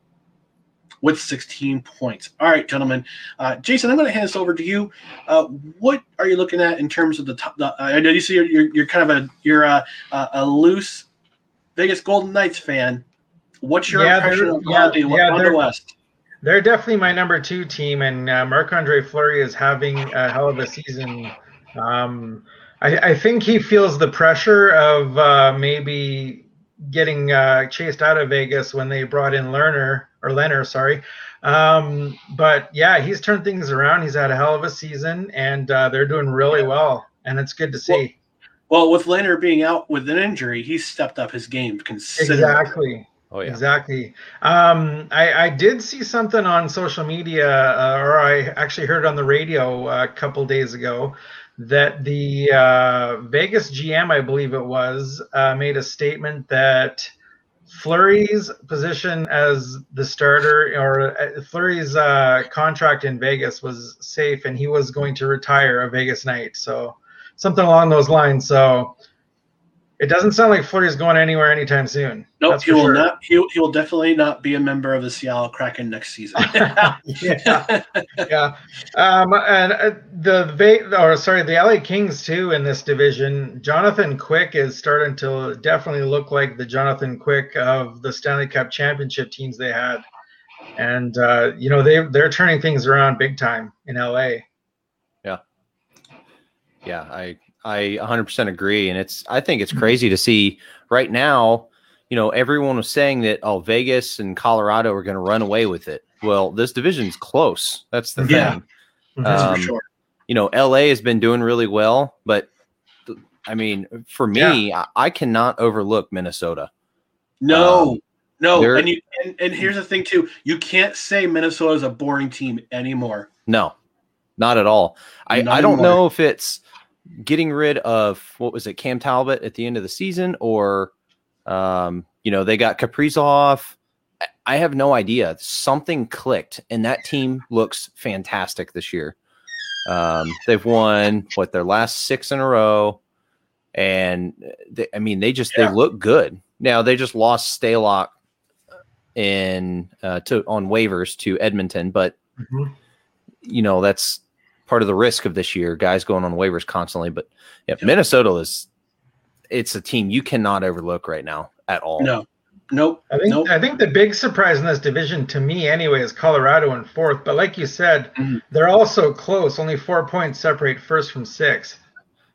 with 16 points. All right, gentlemen. Uh, Jason, I'm going to hand this over to you. Uh, what are you looking at in terms of the top? The, I know you see you're, you're, kind of a you're a, a loose Vegas Golden Knights fan. What's your yeah, impression of yeah, yeah, West? They're definitely my number two team, and uh, Marc Andre Fleury is having a hell of a season. Um, I, I, think he feels the pressure of uh, maybe getting uh, chased out of Vegas when they brought in Lerner or Leonard, sorry. Um, but yeah, he's turned things around. He's had a hell of a season, and uh, they're doing really well, and it's good to see. Well, well with Leonard being out with an injury, he's stepped up his game considerably. Exactly. Oh yeah. Exactly. Um, I, I did see something on social media, uh, or I actually heard on the radio a couple days ago that the uh, Vegas GM, I believe it was, uh, made a statement that Fleury's position as the starter or uh, Fleury's uh, contract in Vegas was safe, and he was going to retire a Vegas Knight. So something along those lines. So it doesn't sound like Fleury's going anywhere anytime soon. Nope, he will sure. not. He, he will definitely not be a member of the Seattle Kraken next season. [LAUGHS] [LAUGHS] yeah, yeah. Um, and uh, the or sorry, the LA Kings too in this division. Jonathan Quick is starting to definitely look like the Jonathan Quick of the Stanley Cup championship teams they had, and uh, you know they they're turning things around big time in LA. Yeah, yeah. I I 100% agree, and it's I think it's mm-hmm. crazy to see right now. You know, everyone was saying that oh, Vegas and Colorado are going to run away with it. Well, this division's close. That's the yeah. thing. Mm-hmm. Um, sure. You know, LA has been doing really well, but I mean, for me, yeah. I, I, cannot overlook Minnesota. No, um, no, and, you, and and here's the thing too: you can't say Minnesota is a boring team anymore. No, not at all. I I don't know if it's getting rid of what was it, Cam Talbot at the end of the season, or um, you know, they got Kaprizov. I have no idea. Something clicked, and that team looks fantastic this year. Um, they've won what their last six in a row, and they, I mean, they just yeah. they look good. Now they just lost Stalock in uh, to on waivers to Edmonton, but mm-hmm. you know that's part of the risk of this year, guys going on waivers constantly. But yeah, yep. Minnesota is it's a team you cannot overlook right now at all. No. Nope. I think nope. I think the big surprise in this division to me anyway is Colorado in fourth. But like you said, mm-hmm. they're all so close. Only four points separate first from sixth.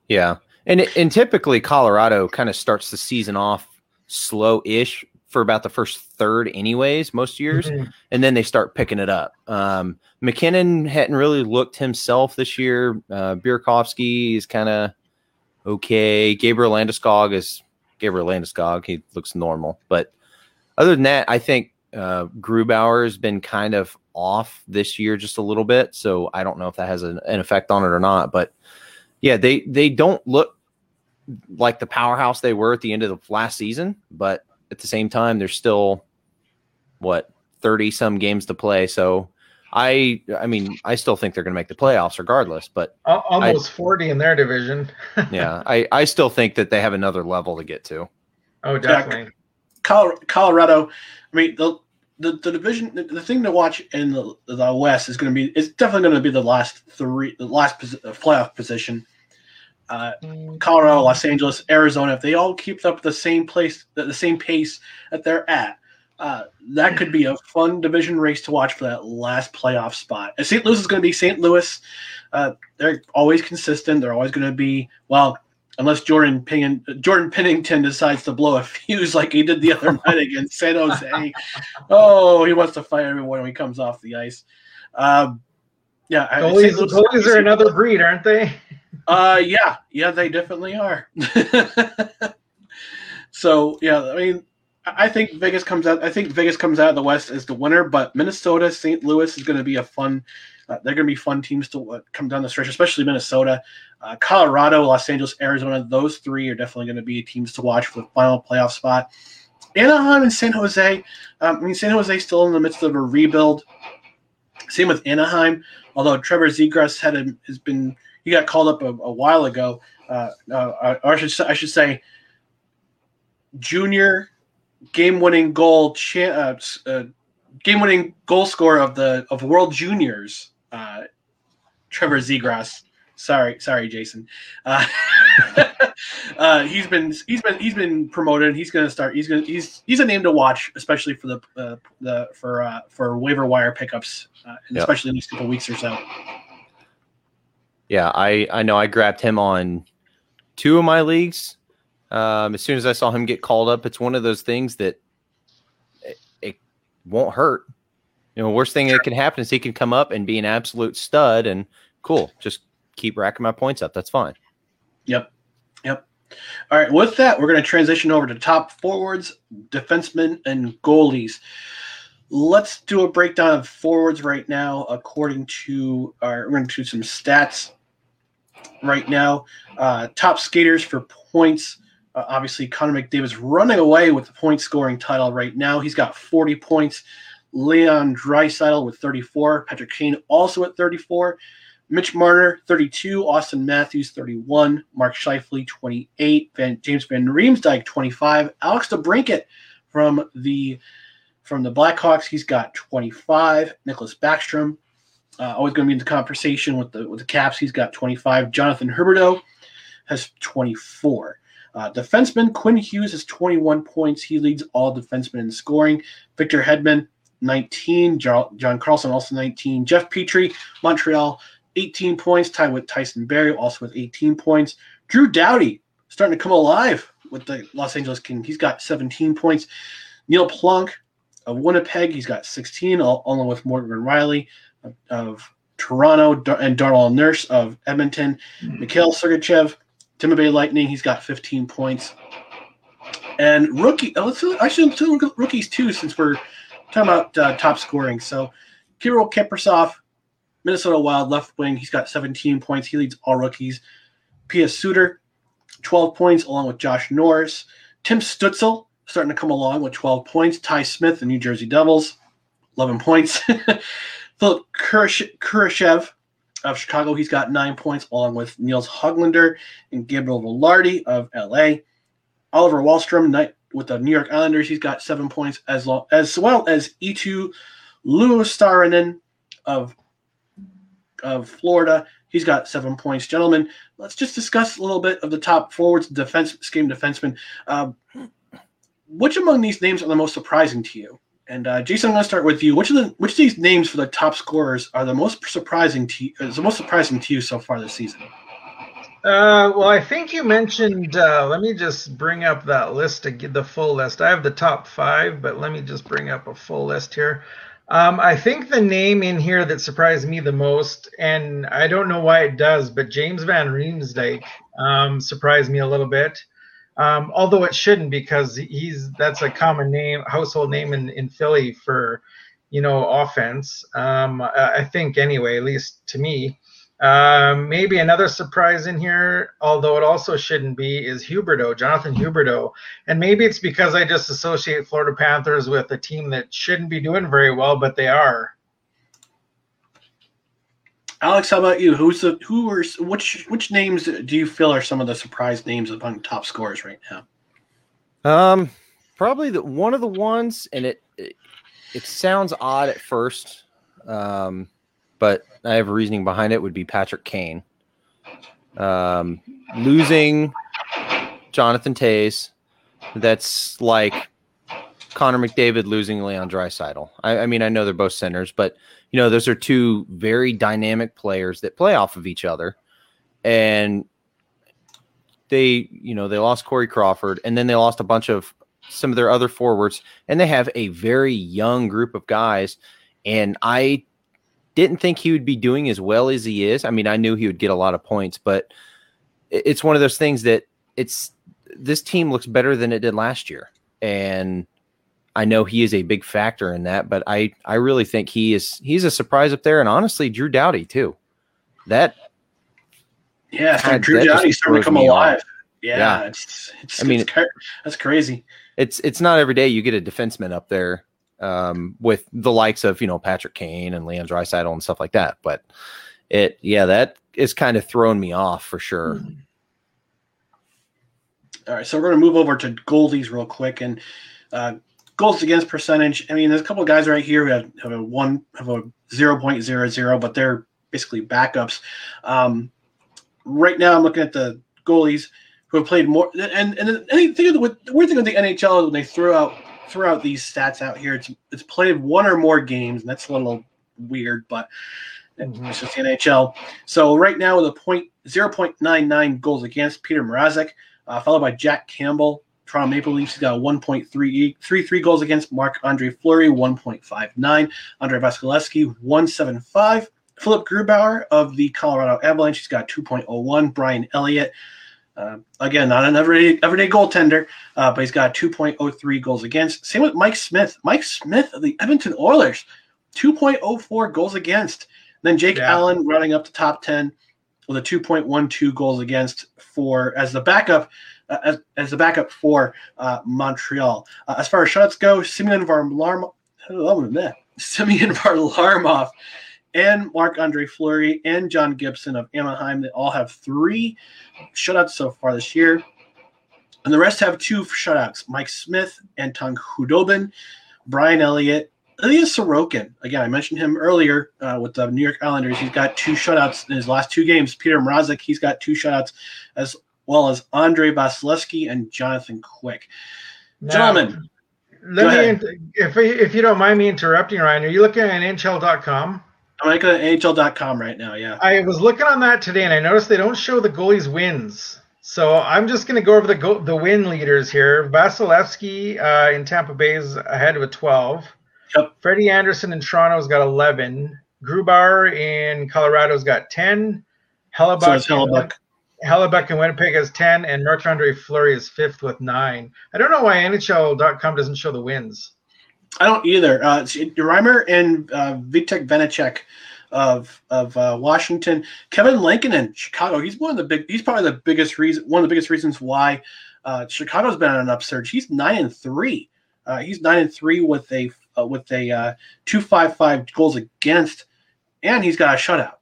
Yeah. And and typically Colorado kind of starts the season off slow-ish for about the first third, anyways, most years, mm-hmm. and then they start picking it up. Um, MacKinnon hadn't really looked himself this year. Uh, Burakovsky is kind of okay. Gabriel Landeskog is Gabriel Landeskog. He looks normal, but other than that, I think uh, Grubauer has been kind of off this year just a little bit. So I don't know if that has an, an effect on it or not. But yeah, they they don't look like the powerhouse they were at the end of the last season, but at the same time, there's still what 30 some games to play. So I, I mean, I still think they're going to make the playoffs regardless, but almost I, 40 in their division. [LAUGHS] yeah. I, I still think that they have another level to get to. Oh, definitely. Yeah, Colorado. I mean, the, the, the division, the, the thing to watch in the, the West is going to be, it's definitely going to be the last three, the last playoff position uh, Colorado, Los Angeles, Arizona, if they all keep up the same place, the same pace that they're at, uh, that could be a fun division race to watch for that last playoff spot. And St. Louis is going to be St. Louis. Uh, they're always consistent. They're always going to be well, unless Jordan Ping- Jordan Binnington decides to blow a [LAUGHS] fuse like he did the other night against San Jose. Oh, he wants to fight everyone when he comes off the ice. Um, yeah, goalies, goalies are another breed, aren't they? Uh, yeah, yeah, they definitely are. [LAUGHS] so yeah, I mean, I think Vegas comes out. I think Vegas comes out of the West as the winner, but Minnesota, St. Louis is going to be a fun. Uh, they're going to be fun teams to uh, come down the stretch, especially Minnesota, uh, Colorado, Los Angeles, Arizona. Those three are definitely going to be teams to watch for the final playoff spot. Anaheim and San Jose. Um, I mean, San Jose still in the midst of a rebuild. Same with Anaheim, although Trevor Zegras had a, has been he got called up a, a while ago. Uh, uh, I should I should say, junior game-winning goal, cha- uh, uh, game-winning goal scorer of the of World Juniors, uh, Trevor Zegras. Sorry, sorry, Jason. Uh, [LAUGHS] uh, he's been he's been he's been promoted. He's going to start. He's going he's he's a name to watch, especially for the uh, the for uh, for waiver wire pickups, uh, yep. especially in these couple weeks or so. Yeah, I I know I grabbed him on two of my leagues. Um, as soon as I saw him get called up, it's one of those things that it, it won't hurt. You know, worst thing that can happen is he can come up and be an absolute stud, and cool, just keep racking my points up. That's fine. Yep. Yep. All right. With that, we're going to transition over to top forwards, defensemen, and goalies. Let's do a breakdown of forwards right now, according to our. We're going to do some stats right now. Uh, top skaters for points. Uh, obviously, Connor McDavid's running away with the point scoring title right now. He's got 40 points. Leon Draisaitl with 34. Patrick Kane also at 34. Mitch Marner, 32. Auston Matthews, 31. Mark Scheifele, 28. Van, James Van Riemsdyk, 25. Alex DeBrincat from the from the Blackhawks, he's got 25. Nicklas Backstrom, uh, always going to be in the conversation with the with the Caps. He's got 25. Jonathan Huberdeau has 24. Uh, defenseman Quinn Hughes has 21 points. He leads all defensemen in scoring. Victor Hedman 19. John Carlson also 19. Jeff Petry, Montreal, 18 points, tied with Tyson Barrie, also with 18 points. Drew Doughty starting to come alive with the Los Angeles King. He's got 17 points. Neal Pionk of Winnipeg, he's got 16, along with Morgan Rielly of, of Toronto and Darnell Nurse of Edmonton. Mm-hmm. Mikhail Sergachev, Tampa Bay Lightning, he's got 15 points. And rookie, oh, let's I should look at rookies too, since we're talking about uh, top scoring. So Kirill Kaprizov, Minnesota Wild left wing, he's got 17 points. He leads all rookies. Pius Suter, 12 points, along with Josh Norris. Tim Stützle starting to come along with 12 points. Ty Smith, the New Jersey Devils, 11 points. [LAUGHS] Philip Kurashev of Chicago, he's got nine points, along with Nils Hoglander and Gabriel Vilardi of LA. Oliver Wahlstrom with the New York Islanders, he's got seven points, as, as well as Eetu Luostarinen of of Florida. He's got seven points. Gentlemen, let's just discuss a little bit of the top forwards, defense scheme defensemen. Uh, which among these names are the most surprising to you? And uh, Jason, I'm going to start with you. Which of the which of these names for the top scorers are the most surprising to you, is the most surprising to you so far this season? Uh, well, I think you mentioned. Uh, let me just bring up that list to get the full list. I have the top five, but let me just bring up a full list here. Um, I think the name in here that surprised me the most, and I don't know why it does, but James Van Riemsdyk um, surprised me a little bit. Um, although it shouldn't because he's that's a common name, household name in, in Philly for, you know, offense. Um, I think anyway, at least to me. Um, maybe another surprise in here, although it also shouldn't be, is Huberdeau, Jonathan Huberdeau. And maybe it's because I just associate Florida Panthers with a team that shouldn't be doing very well, but they are. Alex, how about you? Who's the who are which which names do you feel are some of the surprise names among top scorers right now? Um, probably the one of the ones, and it it, it sounds odd at first, um, but I have a reasoning behind it. Would be Patrick Kane. Um, losing Jonathan Toews. that's like Connor McDavid losing Leon Draisaitl. I, I mean, I know they're both centers, but you know, those are two very dynamic players that play off of each other. And they, you know, they lost Corey Crawford and then they lost a bunch of some of their other forwards, and they have a very young group of guys. And I didn't think he would be doing as well as he is. I mean, I knew he would get a lot of points, but it's one of those things that it's this team looks better than it did last year. And I know he is a big factor in that, but I I really think he is he's a surprise up there, and honestly, Drew Doughty too. That yeah, God, Drew Doughty starting to come alive. Yeah, yeah, it's, it's I mean it's, that's crazy. It's it's not every day you get a defenseman up there um, with the likes of you know Patrick Kane and Leon Draisaitl and stuff like that, but it yeah that is kind of thrown me off for sure. Mm-hmm. All right, so we're going to move over to Goldies real quick and. Uh, goals against percentage. I mean, there's a couple of guys right here who have, have a one have a zero point zero zero, but they're basically backups. Um, right now, I'm looking at the goalies who have played more. And and anything with the weird thing with the NHL is when they throw out throw out these stats out here, it's it's played one or more games, and that's a little weird, but mm-hmm. it's just the NHL. So right now with a point zero point nine nine goals against Peter Mrazek, uh, followed by Jack Campbell. Toronto Maple Leafs got 1.33 goals against Marc Andre Fleury, 1.59. Andrei Vasilevskiy, 175. Philip Grubauer of the Colorado Avalanche, he's got 2.01. Brian Elliott, uh, again, not an everyday everyday goaltender, uh, but he's got 2.03 goals against. Same with Mike Smith. Mike Smith of the Edmonton Oilers, 2.04 goals against. then Jake yeah. Allen running up to top 10 with a 2.12 goals against for as the backup. As, as the backup for uh, Montreal. Uh, as far as shutouts go, Simeon Varlamov, oh, [LAUGHS] Simeon Varlamov and Marc Andre Fleury and John Gibson of Anaheim. They all have three shutouts so far this year. And the rest have two shutouts Mike Smith, Anton Khudobin, Brian Elliott, Ilya Sorokin. Again, I mentioned him earlier uh, with the New York Islanders. He's got two shutouts in his last two games. Peter Mrazek, he's got two shutouts, as well as Andre Vasilevskiy and Jonathan Quick. Now, Gentlemen, let me, if, if you don't mind me interrupting, Ryan, are you looking at NHL.com? I'm looking at NHL.com right now. Yeah. I was looking on that today, and I noticed they don't show the goalies' wins. So I'm just going to go over the go- the win leaders here. Vasilevskiy uh, in Tampa Bay is ahead with 12. Yep. Freddie Andersen in Toronto's got 11. Grubauer in Colorado's got 10. Hellebuyck, so Hellebuyck. Hellebuyck in Winnipeg has 10, and Marc Andre Fleury is fifth with nine. I don't know why NHL.com doesn't show the wins. I don't either. Uh, Reimer and uh, Vitek Vanecek of of uh, Washington, Kevin Lankinen, Chicago. He's one of the big. He's probably the biggest reason. One of the biggest reasons why uh, Chicago's been on an upsurge. He's nine and three. Uh, he's nine and three with a uh, with a uh, two five five goals against, and he's got a shutout.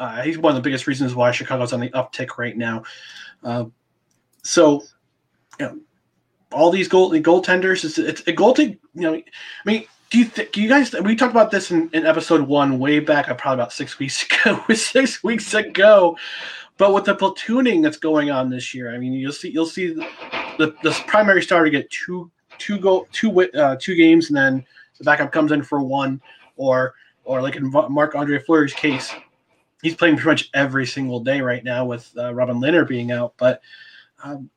Uh, he's one of the biggest reasons why Chicago's on the uptick right now. Uh, so, you know, all these goal the goaltenders. It's, it's a goaltending. You know, I mean, do you think you guys? We talked about this in, in episode one, way back, uh, probably about six [LAUGHS] weeks ago. [LAUGHS] six weeks ago, but with the platooning that's going on this year, I mean, you'll see you'll see the the, the primary starter get two two go two uh, two games, and then the backup comes in for one, or or like in Marc Andre Fleury's case, he's playing pretty much every single day right now with uh, Robin Lehner being out, but. Um,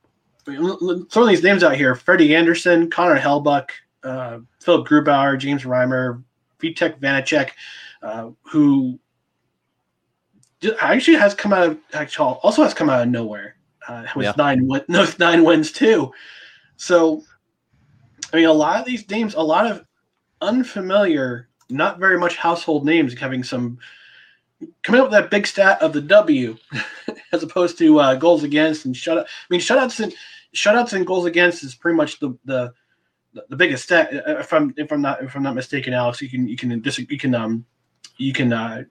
some of these names out here: Freddie Andersen, Connor Hellebuyck, uh, Philip Grubauer, James Reimer, Vitek Vanecek, uh, who actually has come out of actually also has come out of nowhere uh, with yeah. nine no, [LAUGHS] nine wins too. So, I mean, a lot of these names, a lot of unfamiliar, not very much household names, having some coming up with that big stat of the W, [LAUGHS] as opposed to uh, goals against and shutout. I mean, shutouts and shutouts and goals against is pretty much the the the biggest stat. Uh, if I'm if I'm not if I'm not mistaken, Alex, you can you can you can um you can uh,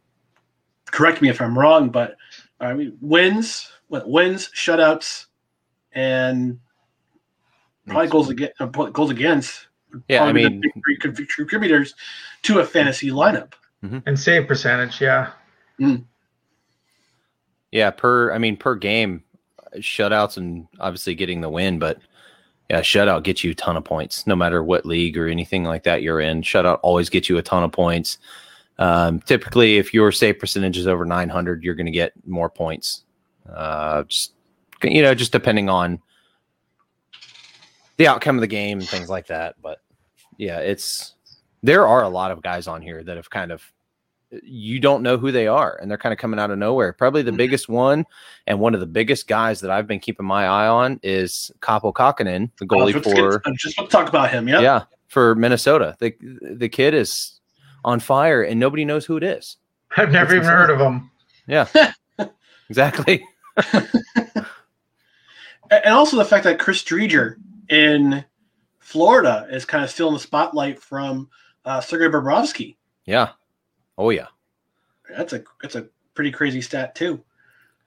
correct me if I'm wrong, but I mean wins, what wins, shutouts, and probably goals against uh, goals against. Yeah, I mean, three contributors to a fantasy lineup mm-hmm. and save percentage. Yeah. Mm. Yeah, per I mean per game, shutouts and obviously getting the win, but yeah, shutout gets you a ton of points, no matter what league or anything like that you're in. Shutout always gets you a ton of points. Um, typically, if your save percentage is over 900, you're going to get more points. Uh, just you know, just depending on the outcome of the game and things like that. But yeah, it's there are a lot of guys on here that have kind of you don't know who they are and they're kind of coming out of nowhere. Probably the mm-hmm. biggest one and one of the biggest guys that I've been keeping my eye on is Kaapo Kähkönen, the goalie oh, for I'm just going to talk about him, yeah. Yeah, for Minnesota. The the kid is on fire and nobody knows who it is. I've never even heard of him. Yeah. [LAUGHS] exactly. [LAUGHS] and also the fact that Chris Driedger in Florida is kind of still in the spotlight from uh, Sergei Bobrovsky. Yeah. Oh yeah, that's a that's a pretty crazy stat too.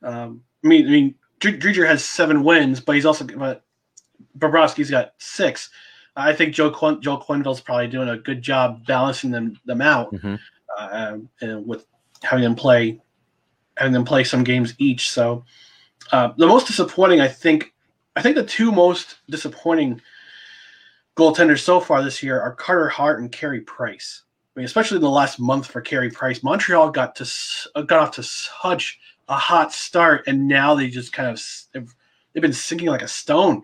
Um, I mean, I mean, Driedger has seven wins, but he's also but Bobrovsky's got six. I think Joe Quin- Joe Quenneville's probably doing a good job balancing them them out, mm-hmm. uh, and with having them play having them play some games each. So uh, the most disappointing, I think, I think the two most disappointing goaltenders so far this year are Carter Hart and Carey Price. I mean, especially in the last month for Carey Price, Montreal got to uh, got off to such a hot start, and now they just kind of they've been sinking like a stone.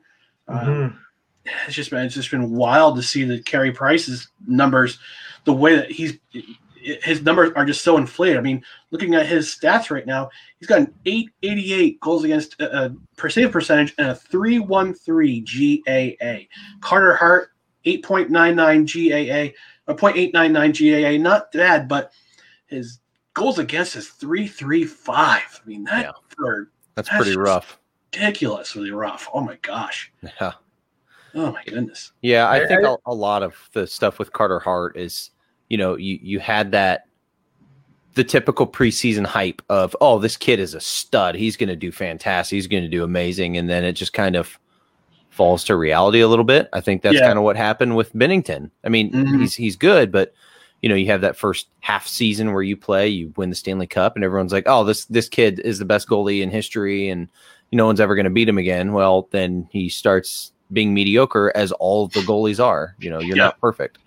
Mm-hmm. Um, it's just been it's just been wild to see the Carey Price's numbers, the way that he's his numbers are just so inflated. I mean, looking at his stats right now, he's got an 888 goals against uh, uh per save percentage and a 313 GAA. Carter Hart 8.99 GAA, a 0.899 GAA, not bad, but his goals against is 335. I mean, that yeah. for, that's, that's pretty rough. Ridiculously rough. Oh my gosh. Yeah. Oh my goodness. Yeah, I, I think I, a lot of the stuff with Carter Hart is you know, you you had that the typical preseason hype of, oh, this kid is a stud. He's going to do fantastic. He's going to do amazing. And then it just kind of falls to reality a little bit. I think that's yeah. kind of what happened with Binnington. I mean, mm-hmm. he's he's good, but you know, you have that first half season where you play, you win the Stanley Cup, and everyone's like, "Oh, this this kid is the best goalie in history, and no one's ever going to beat him again." Well, then he starts being mediocre, as all the goalies are. You know, you're yeah. not perfect.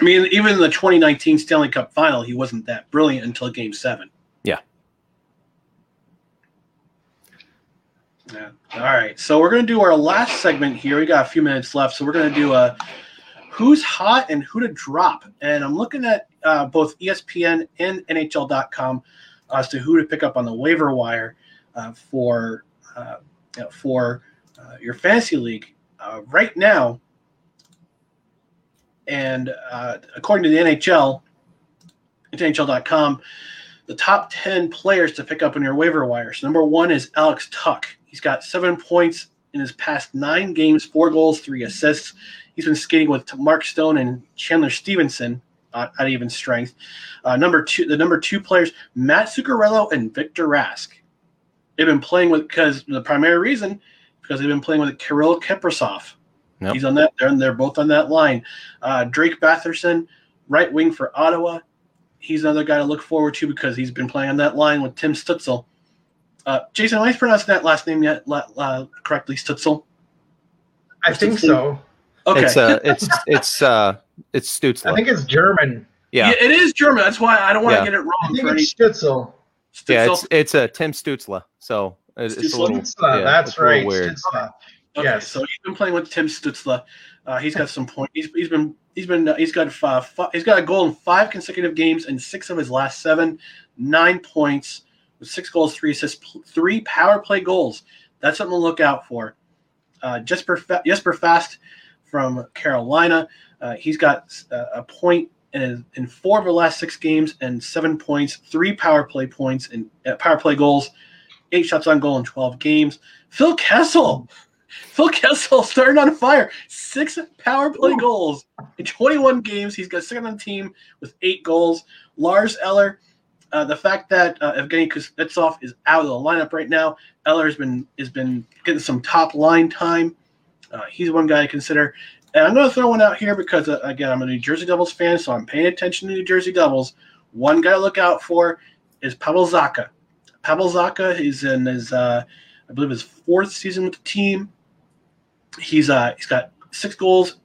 I mean, even in the 2019 Stanley Cup final, he wasn't that brilliant until game seven. Yeah. All right. So we're going to do our last segment here. We got a few minutes left. So we're going to do a who's hot and who to drop. And I'm looking at uh, both ESPN and NHL.com as to who to pick up on the waiver wire uh, for uh, you know, for uh, your fantasy league. Uh, right now, and uh, according to the NHL, NHL.com, the top 10 players to pick up on your waiver wire. So number one is Alex Tuch. He's got seven points in his past nine games, four goals, three assists. He's been skating with Mark Stone and Chandler Stephenson uh, at even strength. Uh, number two, the number two players, Matt Zuccarello and Victor Rask. They've been playing with because the primary reason because they've been playing with Kirill Kaprizov. Yep. He's on that. They're, they're both on that line. Uh, Drake Batherson, right wing for Ottawa. He's another guy to look forward to because he's been playing on that line with Tim Stützle. Uh, Jason, am I pronouncing that last name yet uh, correctly? Stützle. I think so. Okay. It's uh, it's it's uh, it's Stützle. I think it's German. Yeah. yeah. it is German. That's why I don't want to yeah. get it wrong. I think it's any... Stützle. Stützle. Yeah, it's it's a uh, Tim Stutzla. So it's, it's a little, yeah, that's right. Weird. Stützle. Okay, yes. So he's been playing with Tim Stutzla. Uh, he's got some point. He's, he's been he's been uh, he's got five, five, he's got a goal in five consecutive games and six of his last seven, nine points with six goals, three assists, three power play goals. That's something to look out for. Uh, Jesper Jesper Fast from Carolina. Uh, he's got uh, a point in, in four of the last six games and seven points, three power play points and uh, power play goals, eight shots on goal in twelve games. Phil Kessel Phil Kessel [LAUGHS] starting on fire. Six power play Ooh. goals in 21 games. He's got second on the team with eight goals. Lars Eller, uh, the fact that uh, Evgeny Kuznetsov is out of the lineup right now, Eller has been has been getting some top line time. Uh, he's one guy to consider. And I'm going to throw one out here because, uh, again, I'm a New Jersey Devils fan, so I'm paying attention to New Jersey Devils. One guy to look out for is Pavel Zacha. Pavel Zacha is in his, uh, I believe, his fourth season with the team. He's uh he's got six goals,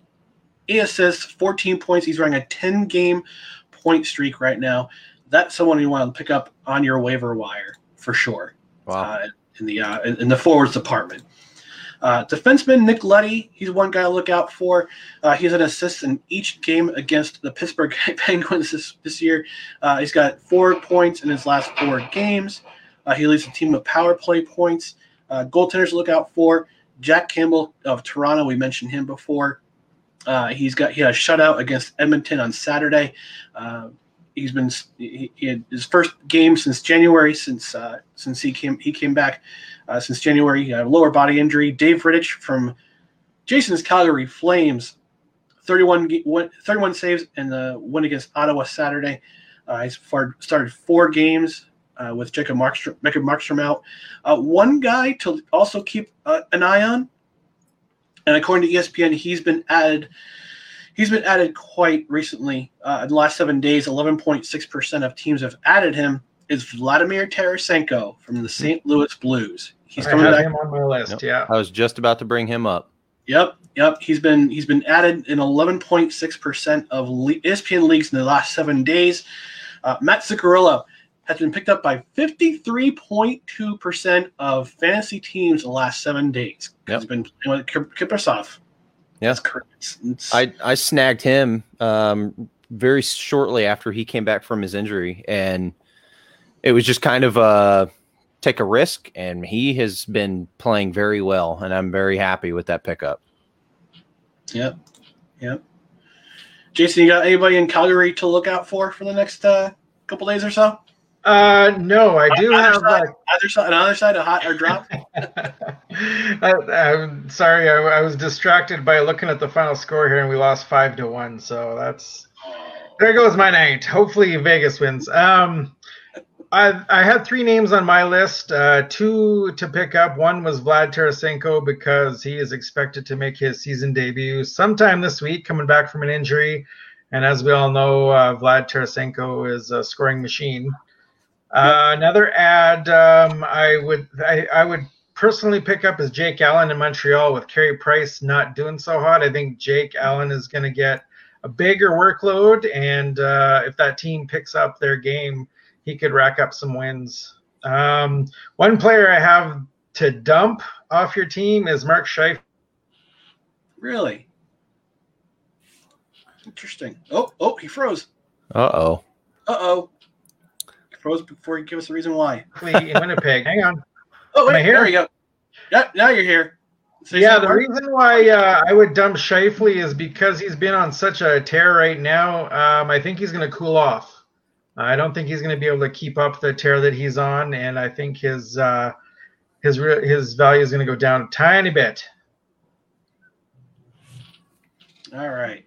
eight assists, 14 points. He's running a 10 game point streak right now. That's someone you want to pick up on your waiver wire for sure. Wow. Uh, in the uh, in, in the forwards department. Uh, defenseman Nick Letty, he's one guy to look out for. Uh, he's an assist in each game against the Pittsburgh [LAUGHS] Penguins this, this year. Uh, he's got four points in his last four games. Uh, he leads the team with power play points. Uh, goaltenders to look out for Jack Campbell of Toronto, we mentioned him before. Uh, he's got he had a shutout against Edmonton on Saturday. He's been he, he, had his first game since January since uh, since he came he came back uh, since January. Lower body injury. Dave Rittich from Jason's Calgary Flames, 31, 31 saves in the win against Ottawa Saturday. Uh, he's started four games uh, with Jacob Markstrom, Jacob Markstrom out. Uh, one guy to also keep uh, an eye on, and according to ESPN, he's been added. He's been added quite recently. Uh, in the last seven days, 11.6% of teams have added him. is Vladimir Tarasenko from the St. Louis Blues. He's coming I have back. him on my list. Yep. Yeah, I was just about to bring him up. Yep, yep. He's been he's been added in 11.6 percent of ESPN leagues in the last seven days. Uh, Matt Zuccarello has been picked up by 53.2 percent of fantasy teams in the last seven days. Yep. He's been with Kaprizov. Yeah, I I snagged him um, very shortly after he came back from his injury, and it was just kind of a take a risk, and he has been playing very well, and I'm very happy with that pickup. Yep, yep. Jason, you got anybody in Calgary to look out for for the next uh, couple days or so? Uh, no, I do either have side, uh, either side, another side, a hot or drop. [LAUGHS] I, am sorry, I, I, was distracted by looking at the final score here, and we lost five to one. So that's there goes my night. Hopefully, Vegas wins. Um, I I had three names on my list. Uh, two to pick up. One was Vlad Tarasenko because he is expected to make his season debut sometime this week, coming back from an injury. And as we all know, uh, Vlad Tarasenko is a scoring machine. Uh, another ad um, I would I, I would personally pick up is Jake Allen in Montreal with Carey Price not doing so hot. I think Jake Allen is going to get a bigger workload, and uh, if that team picks up their game he could rack up some wins. Um, one player I have to dump off your team is Mark Scheif. Really? Interesting. Oh, oh, he froze. Uh oh. Uh oh. Froze before you give us a reason why. Winnipeg. Hang on. [LAUGHS] Oh, wait, there we go. Yep, now you're here. So yeah, the reason why uh, I would dump Scheifele is because he's been on such a tear right now. Um, I think he's going to cool off. I don't think he's going to be able to keep up the tear that he's on, and I think his uh, his his value is going to go down a tiny bit. All right,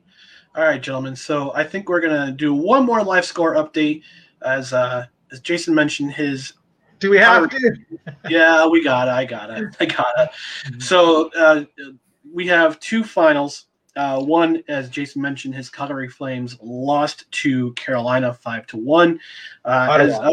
all right, gentlemen. So I think we're going to do one more life score update, as uh, as Jason mentioned his. Do we have to? [LAUGHS] yeah, we got it. I got it. I got it. Mm-hmm. So uh, we have two finals. Uh, one, as Jason mentioned, his Calgary Flames lost to Carolina five to one. Uh, Ottawa.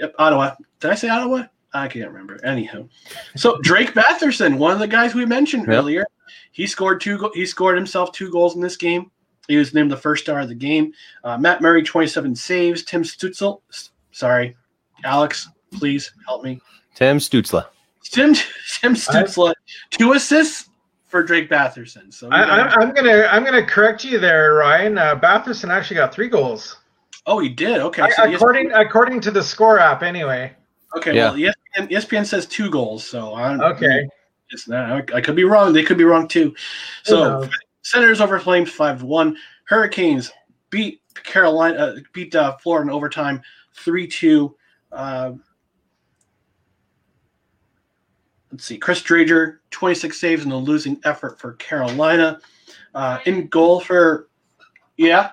As, Ottawa. Did I say Ottawa? I can't remember. Anyhow, so Drake Batherson, one of the guys we mentioned yep. earlier, he scored two. He scored himself two goals in this game. He was named the first star of the game. Uh, Matt Murray, 27 saves. Tim Stützle, sorry, Alex, please help me. Tim Stützle. Tim Tim Stützle, two assists, for Drake Batherson. So I, am gonna I'm gonna correct you there, Ryan. Uh, Batherson actually got three goals. Oh, he did. Okay, I, so according ESPN, according to the score app, anyway. Okay, yeah. well, ESPN, ESPN says two goals, so I'm okay. It's not, I could be wrong. They could be wrong too. So Senators over Flames five one. Hurricanes beat Carolina, uh, beat uh, Florida in overtime three two. Uh, let's see, Chris Driedger, 26 saves in a losing effort for Carolina. Uh, in goal for, yeah.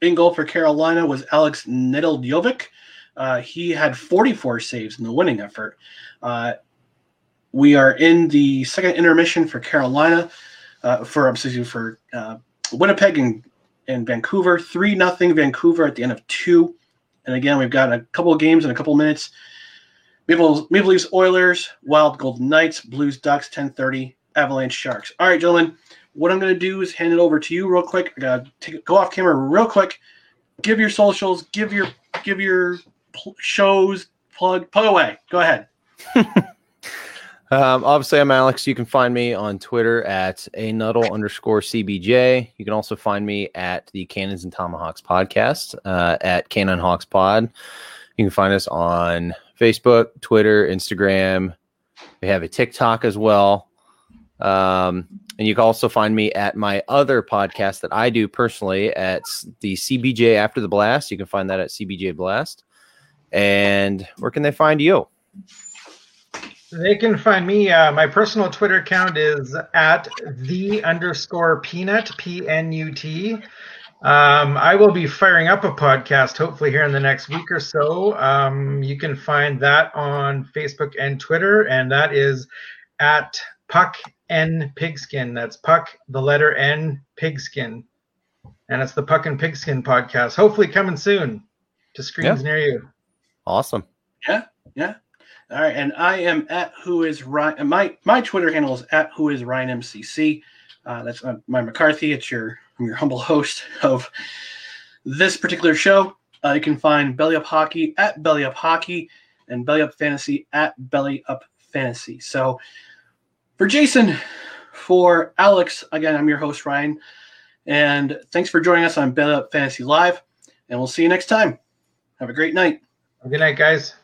In goal for Carolina was Alex Nedeljkovic. Uh, he had 44 saves in the winning effort. Uh, we are in the second intermission for Carolina, uh, for me, for uh, Winnipeg and, and Vancouver. Three nothing Vancouver at the end of two. And again, we've got a couple of games in a couple of minutes. Maple, Maple Leafs, Oilers, Wild, Golden Knights, Blues, Ducks, 1030, Avalanche, Sharks. All right, gentlemen, what I'm going to do is hand it over to you real quick. I got to go off camera real quick. Give your socials, give your give your shows, plug, plug away. Go ahead. [LAUGHS] um, obviously, I'm Alex. You can find me on Twitter at a nuddle underscore CBJ. You can also find me at the Cannons and Tomahawks podcast uh, at Cannon Hawks Pod. You can find us on Facebook, Twitter, Instagram. We have a TikTok as well. Um, and you can also find me at my other podcast that I do personally at the CBJ After the Blast. You can find that at CBJ Blast. And where can they find you? They can find me. Uh, my personal Twitter account is at the underscore peanut, P N U T. Um, I will be firing up a podcast hopefully here in the next week or so. Um, you can find that on Facebook and Twitter, and that is at Puck N Pigskin. That's Puck, the letter N, Pigskin. and it's the Puck and Pigskin podcast. Hopefully, coming soon to screens yeah. near you. Awesome. Yeah, yeah. All right, and I am at who is Ryan. My my Twitter handle is at who is Ryan MCC. Uh, that's uh, my McCarthy. It's your I'm your humble host of this particular show. Uh, you can find Belly Up Hockey at Belly Up Hockey and Belly Up Fantasy at Belly Up Fantasy. So for Jason, for Alex, again, I'm your host Ryan, and thanks for joining us on Belly Up Fantasy Live. And we'll see you next time. Have a great night. Good night, guys.